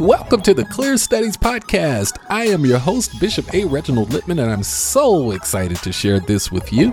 Welcome to the Clear Studies Podcast. I am your host, Bishop A. Reginald Littman, and I'm so excited to share this with you.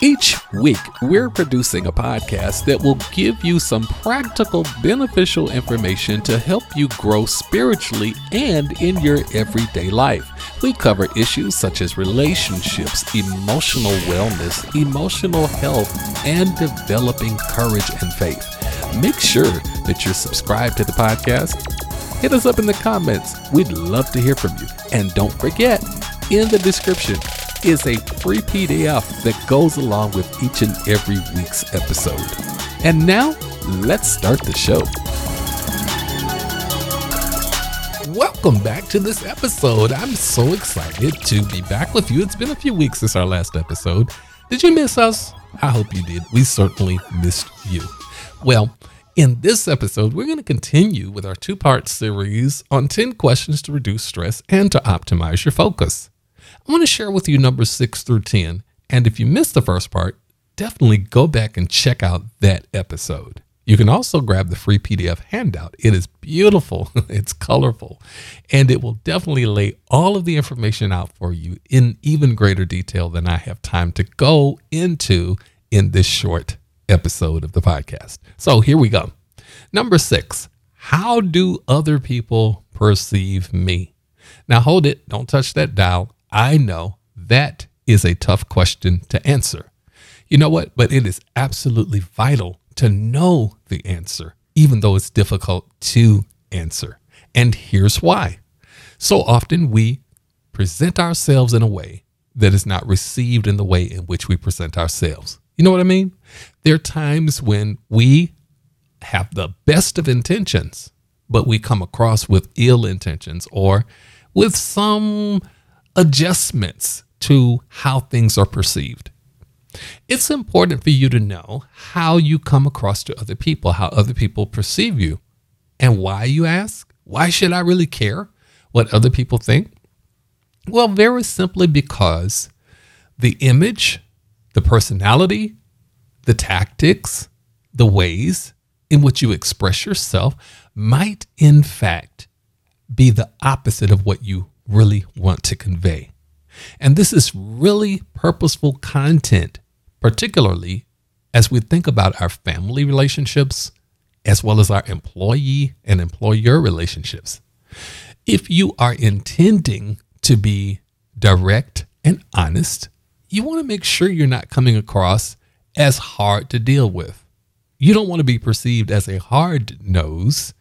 Each week, we're producing a podcast that will give you some practical, beneficial information to help you grow spiritually and in your everyday life. We cover issues such as relationships, emotional wellness, emotional health, and developing courage and faith. Make sure that you're subscribed to the podcast hit us up in the comments. We'd love to hear from you. And don't forget, in the description is a free PDF that goes along with each and every week's episode. And now, let's start the show. Welcome back to this episode. I'm so excited to be back with you. It's been a few weeks since our last episode. Did you miss us? I hope you did. We certainly missed you. Well, in this episode, we're going to continue with our two part series on 10 questions to reduce stress and to optimize your focus. I want to share with you numbers 6 through 10. And if you missed the first part, definitely go back and check out that episode. You can also grab the free PDF handout. It is beautiful, it's colorful, and it will definitely lay all of the information out for you in even greater detail than I have time to go into in this short episode of the podcast. So here we go. Number six, how do other people perceive me? Now hold it, don't touch that dial. I know that is a tough question to answer. You know what? But it is absolutely vital to know the answer, even though it's difficult to answer. And here's why. So often we present ourselves in a way that is not received in the way in which we present ourselves. You know what I mean? There are times when we have the best of intentions, but we come across with ill intentions or with some adjustments to how things are perceived. It's important for you to know how you come across to other people, how other people perceive you. And why, you ask? Why should I really care what other people think? Well, very simply because the image the personality, the tactics, the ways in which you express yourself might, in fact, be the opposite of what you really want to convey. And this is really purposeful content, particularly as we think about our family relationships as well as our employee and employer relationships. If you are intending to be direct and honest, you want to make sure you're not coming across as hard to deal with. You don't want to be perceived as a hard nose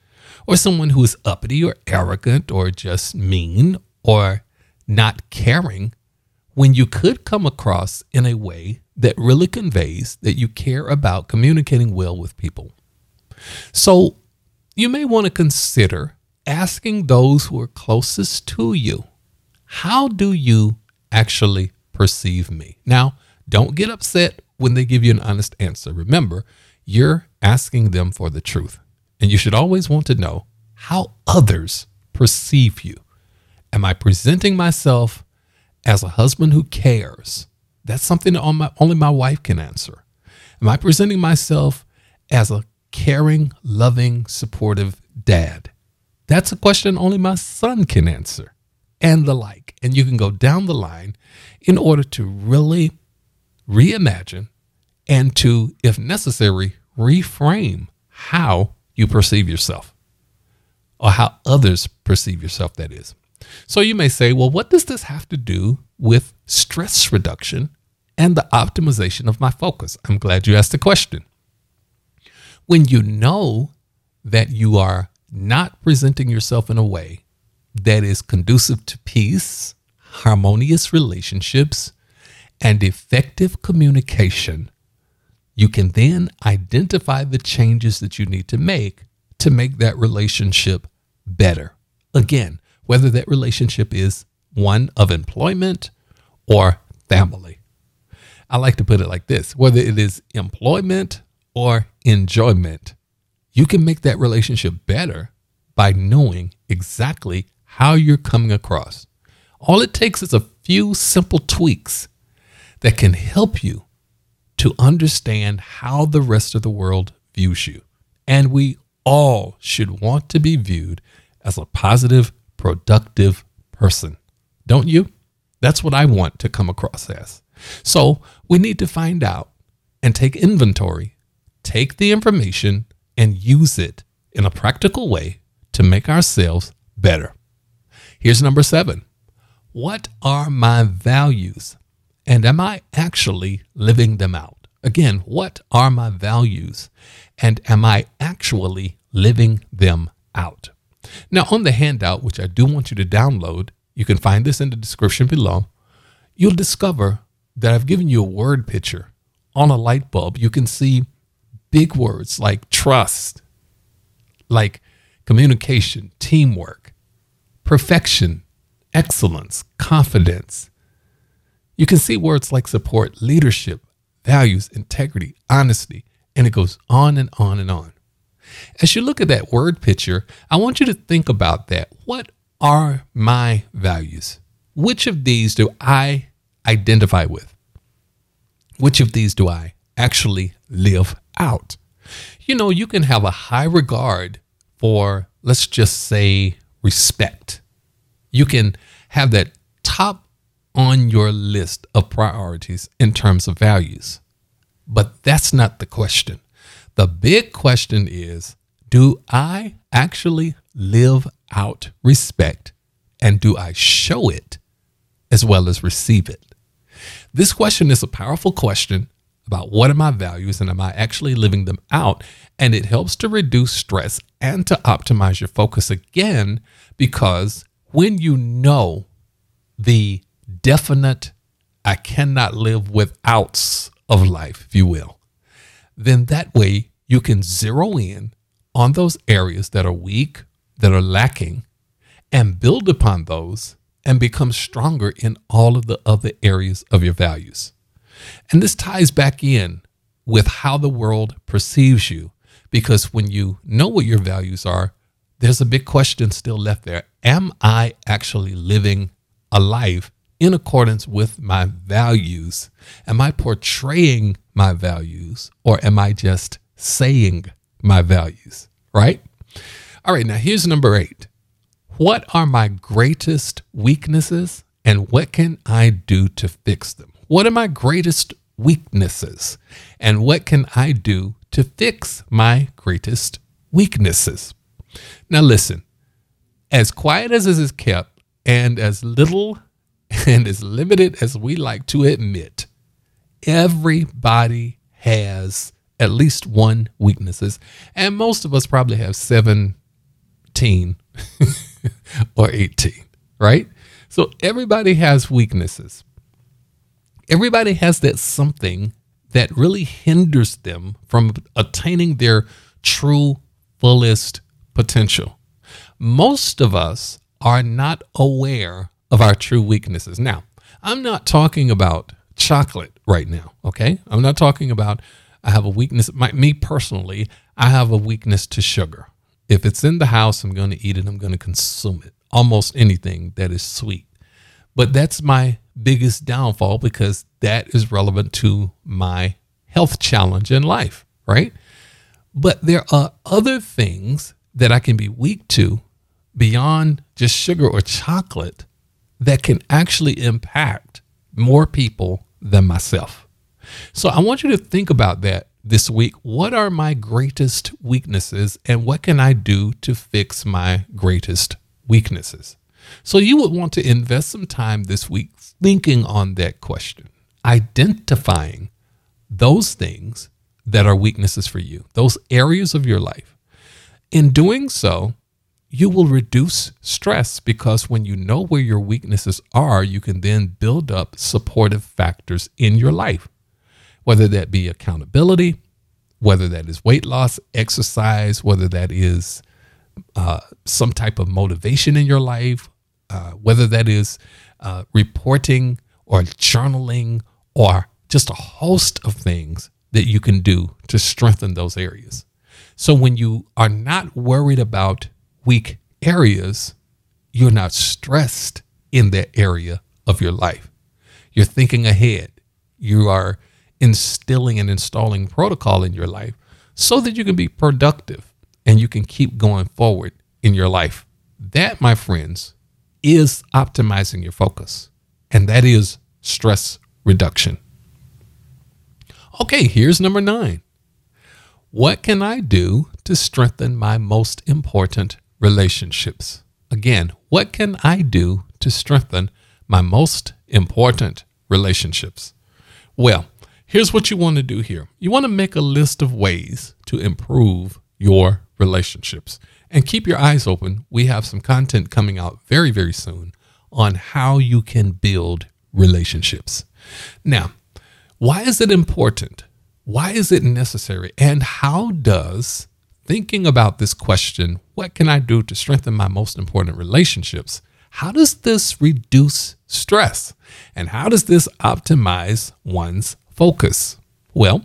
or someone who is uppity or arrogant or just mean or not caring when you could come across in a way that really conveys that you care about communicating well with people. So you may want to consider asking those who are closest to you, how do you actually perceive me. Now, don't get upset when they give you an honest answer. Remember, you're asking them for the truth. And you should always want to know how others perceive you. Am I presenting myself as a husband who cares? That's something that only my wife can answer. Am I presenting myself as a caring, loving, supportive dad? That's a question only my son can answer, and the like. And you can go down the line in order to really reimagine and to, if necessary, reframe how you perceive yourself or how others perceive yourself, that is. So you may say, well, what does this have to do with stress reduction and the optimization of my focus? I'm glad you asked the question. When you know that you are not presenting yourself in a way that is conducive to peace, harmonious relationships, and effective communication, you can then identify the changes that you need to make to make that relationship better. Again, whether that relationship is one of employment or family. I like to put it like this whether it is employment or enjoyment, you can make that relationship better by knowing exactly how you're coming across. All it takes is a few simple tweaks that can help you to understand how the rest of the world views you. And we all should want to be viewed as a positive, productive person. Don't you? That's what I want to come across as. So we need to find out and take inventory, take the information and use it in a practical way to make ourselves better. Here's number seven What are my values? And am I actually living them out? Again, what are my values? And am I actually living them out? Now, on the handout, which I do want you to download, you can find this in the description below. You'll discover that I've given you a word picture on a light bulb. You can see big words like trust, like communication, teamwork, perfection, excellence, confidence. You can see words like support, leadership, values, integrity, honesty, and it goes on and on and on. As you look at that word picture, I want you to think about that. What are my values? Which of these do I identify with? Which of these do I actually live out? You know, you can have a high regard for, let's just say, respect. You can have that top on your list of priorities in terms of values. But that's not the question. The big question is do I actually live out respect and do I show it as well as receive it? This question is a powerful question about what are my values and am I actually living them out? And it helps to reduce stress and to optimize your focus again, because when you know the definite, I cannot live without of life, if you will, then that way you can zero in on those areas that are weak, that are lacking, and build upon those and become stronger in all of the other areas of your values. And this ties back in with how the world perceives you, because when you know what your values are, there's a big question still left there. Am I actually living a life in accordance with my values? Am I portraying my values or am I just saying my values? Right? All right, now here's number eight. What are my greatest weaknesses and what can I do to fix them? What are my greatest weaknesses and what can I do to fix my greatest weaknesses? Now, listen, as quiet as this is kept and as little and as limited as we like to admit, everybody has at least one weaknesses. And most of us probably have 17 or 18, right? So everybody has weaknesses. Everybody has that something that really hinders them from attaining their true fullest potential. Most of us are not aware of our true weaknesses. Now, I'm not talking about chocolate right now, okay? I'm not talking about I have a weakness. My, me personally, I have a weakness to sugar. If it's in the house, I'm going to eat it. I'm going to consume it. Almost anything that is sweet. But that's my biggest downfall because that is relevant to my health challenge in life, right? But there are other things that I can be weak to beyond just sugar or chocolate that can actually impact more people than myself. So I want you to think about that this week. What are my greatest weaknesses and what can I do to fix my greatest weaknesses? So you would want to invest some time this week thinking on that question, identifying those things that are weaknesses for you, those areas of your life. In doing so, you will reduce stress because when you know where your weaknesses are, you can then build up supportive factors in your life, whether that be accountability, whether that is weight loss, exercise, whether that is uh, some type of motivation in your life, uh, whether that is uh, reporting or journaling or just a host of things that you can do to strengthen those areas. So when you are not worried about weak areas, you're not stressed in that area of your life. You're thinking ahead. You are instilling and installing protocol in your life so that you can be productive and you can keep going forward in your life That, my friends, is optimizing your focus, and that is stress reduction. Okay, here's number nine. What can I do to strengthen my most important relationships? Again, what can I do to strengthen my most important relationships? Well, here's what you want to do here you want to make a list of ways to improve your relationships. And keep your eyes open. We have some content coming out very, very soon on how you can build relationships. Now, why is it important? Why is it necessary? And how does thinking about this question, what can I do to strengthen my most important relationships? How does this reduce stress? And how does this optimize one's focus? Well,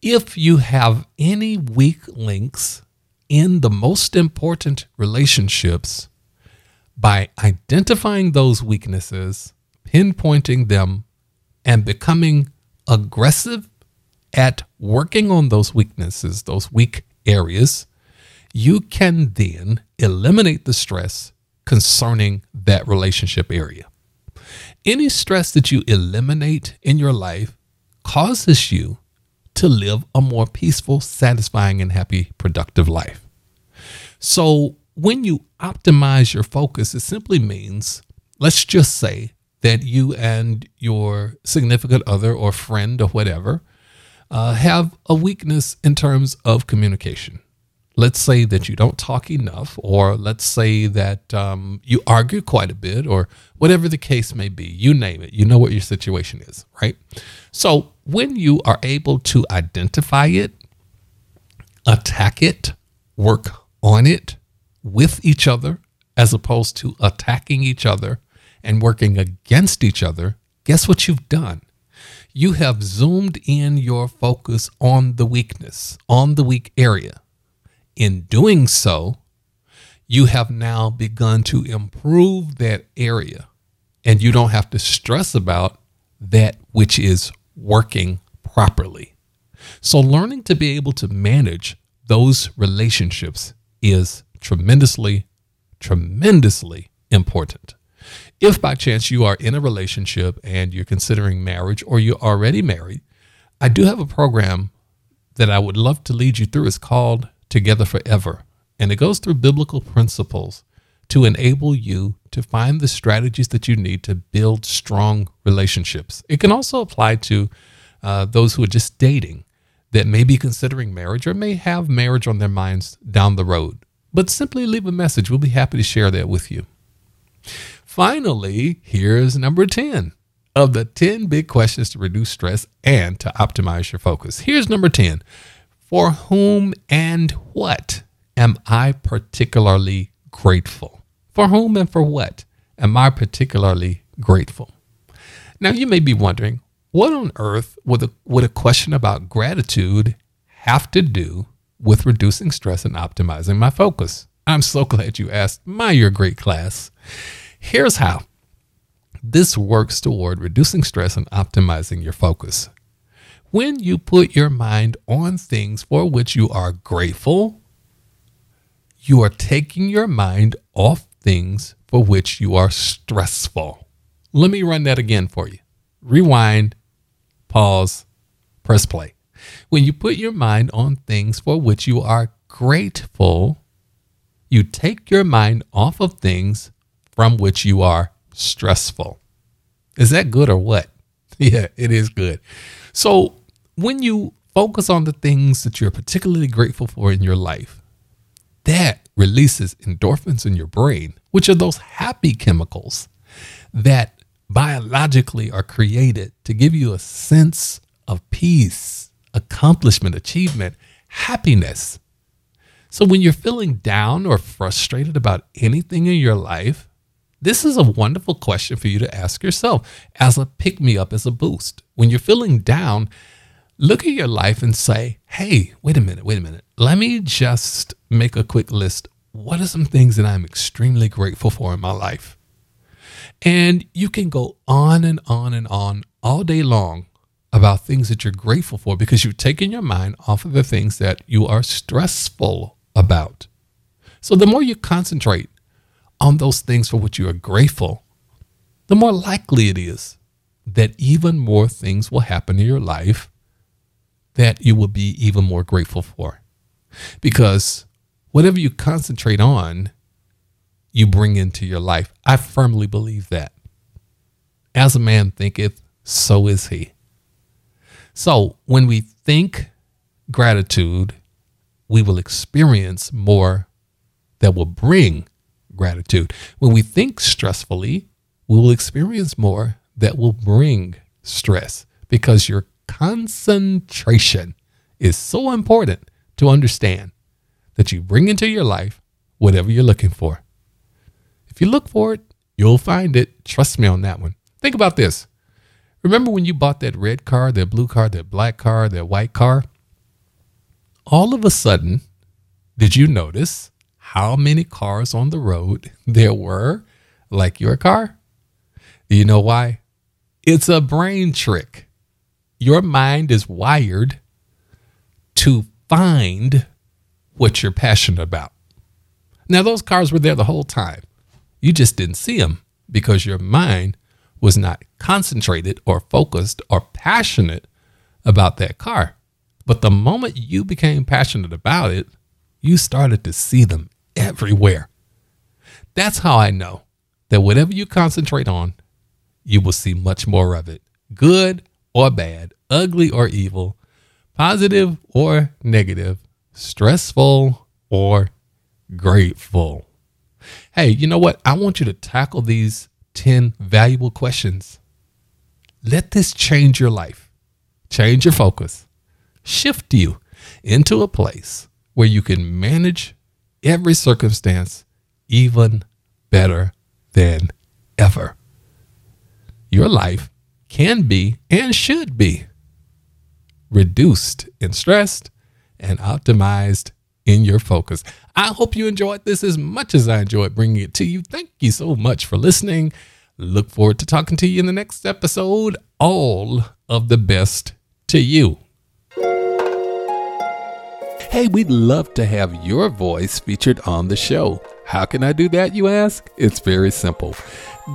if you have any weak links in the most important relationships, by identifying those weaknesses, pinpointing them, and becoming aggressive at working on those weaknesses, those weak areas, you can then eliminate the stress concerning that relationship area. Any stress that you eliminate in your life causes you to live a more peaceful, satisfying, and happy, productive life. So, when you optimize your focus, it simply means, let's just say that you and your significant other or friend or whatever uh, have a weakness in terms of communication. Let's say that you don't talk enough, or let's say that um, you argue quite a bit, or whatever the case may be. You name it. You know what your situation is, right? So when you are able to identify it, attack it, work on it with each other, as opposed to attacking each other and working against each other, guess what you've done? You have zoomed in your focus on the weakness, on the weak area. In doing so, you have now begun to improve that area, and you don't have to stress about that which is working properly. So, learning to be able to manage those relationships is tremendously, tremendously important. If by chance you are in a relationship and you're considering marriage or you're already married, I do have a program that I would love to lead you through. It's called Together Forever. And it goes through biblical principles to enable you to find the strategies that you need to build strong relationships. It can also apply to uh, those who are just dating that may be considering marriage or may have marriage on their minds down the road. But simply leave a message. We'll be happy to share that with you. Finally, here's number 10 of the 10 big questions to reduce stress and to optimize your focus. Here's number 10 For whom and what am I particularly grateful? For whom and for what am I particularly grateful? Now, you may be wondering, what on earth would a, would a question about gratitude have to do with reducing stress and optimizing my focus? I'm so glad you asked. My, your great class. Here's how this works toward reducing stress and optimizing your focus. When you put your mind on things for which you are grateful, you are taking your mind off things for which you are stressful. Let me run that again for you. Rewind, pause, press play. When you put your mind on things for which you are grateful, you take your mind off of things from which you are stressful. Is that good or what? Yeah, it is good. So when you focus on the things that you're particularly grateful for in your life, that releases endorphins in your brain, which are those happy chemicals that biologically are created to give you a sense of peace, accomplishment, achievement, happiness. So when you're feeling down or frustrated about anything in your life, this is a wonderful question for you to ask yourself as a pick me up, as a boost. When you're feeling down, look at your life and say, hey, wait a minute, wait a minute. Let me just make a quick list. What are some things that I'm extremely grateful for in my life? And you can go on and on and on all day long about things that you're grateful for because you've taken your mind off of the things that you are stressful about. So the more you concentrate on those things for which you are grateful, the more likely it is that even more things will happen in your life that you will be even more grateful for. Because whatever you concentrate on, you bring into your life. I firmly believe that. As a man thinketh, so is he. So when we think gratitude, we will experience more that will bring gratitude. When we think stressfully, we will experience more that will bring stress because your concentration is so important to understand that you bring into your life whatever you're looking for. If you look for it, you'll find it. Trust me on that one. Think about this. Remember when you bought that red car, that blue car, that black car, that white car? All of a sudden, did you notice how many cars on the road there were like your car? Do you know why? It's a brain trick. Your mind is wired to find what you're passionate about. Now, those cars were there the whole time. You just didn't see them because your mind was not concentrated or focused or passionate about that car. But the moment you became passionate about it, you started to see them everywhere. That's how I know that whatever you concentrate on, you will see much more of it good or bad, ugly or evil, positive or negative, stressful or grateful. Hey, you know what? I want you to tackle these 10 valuable questions. Let this change your life, change your focus, shift you into a place where you can manage every circumstance even better than ever. Your life can be and should be reduced in stressed and optimized in your focus. I hope you enjoyed this as much as I enjoyed bringing it to you. Thank you so much for listening. Look forward to talking to you in the next episode. All of the best to you. Hey, we'd love to have your voice featured on the show. How can I do that, you ask? It's very simple.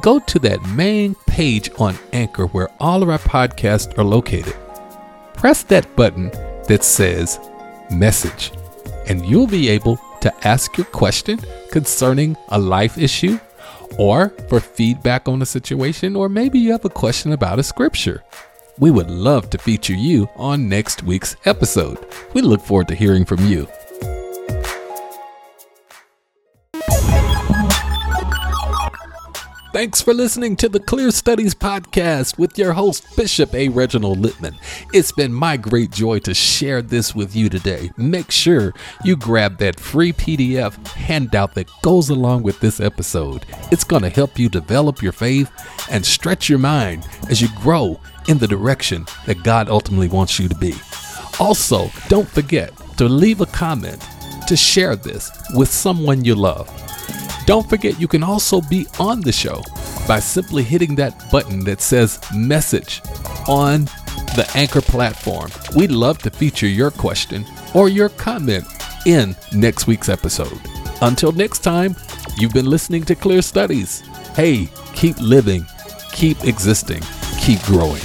Go to that main page on Anchor where all of our podcasts are located. Press that button that says Message, and you'll be able to ask your question concerning a life issue or for feedback on a situation, or maybe you have a question about a scripture. We would love to feature you on next week's episode. We look forward to hearing from you. Thanks for listening to the Clear Studies Podcast with your host, Bishop A. Reginald Littman. It's been my great joy to share this with you today. Make sure you grab that free PDF handout that goes along with this episode. It's going to help you develop your faith and stretch your mind as you grow in the direction that God ultimately wants you to be. Also, don't forget to leave a comment to share this with someone you love. Don't forget you can also be on the show by simply hitting that button that says message on the Anchor platform. We'd love to feature your question or your comment in next week's episode. Until next time, you've been listening to Clear Studies. Hey, keep living, keep existing, keep growing.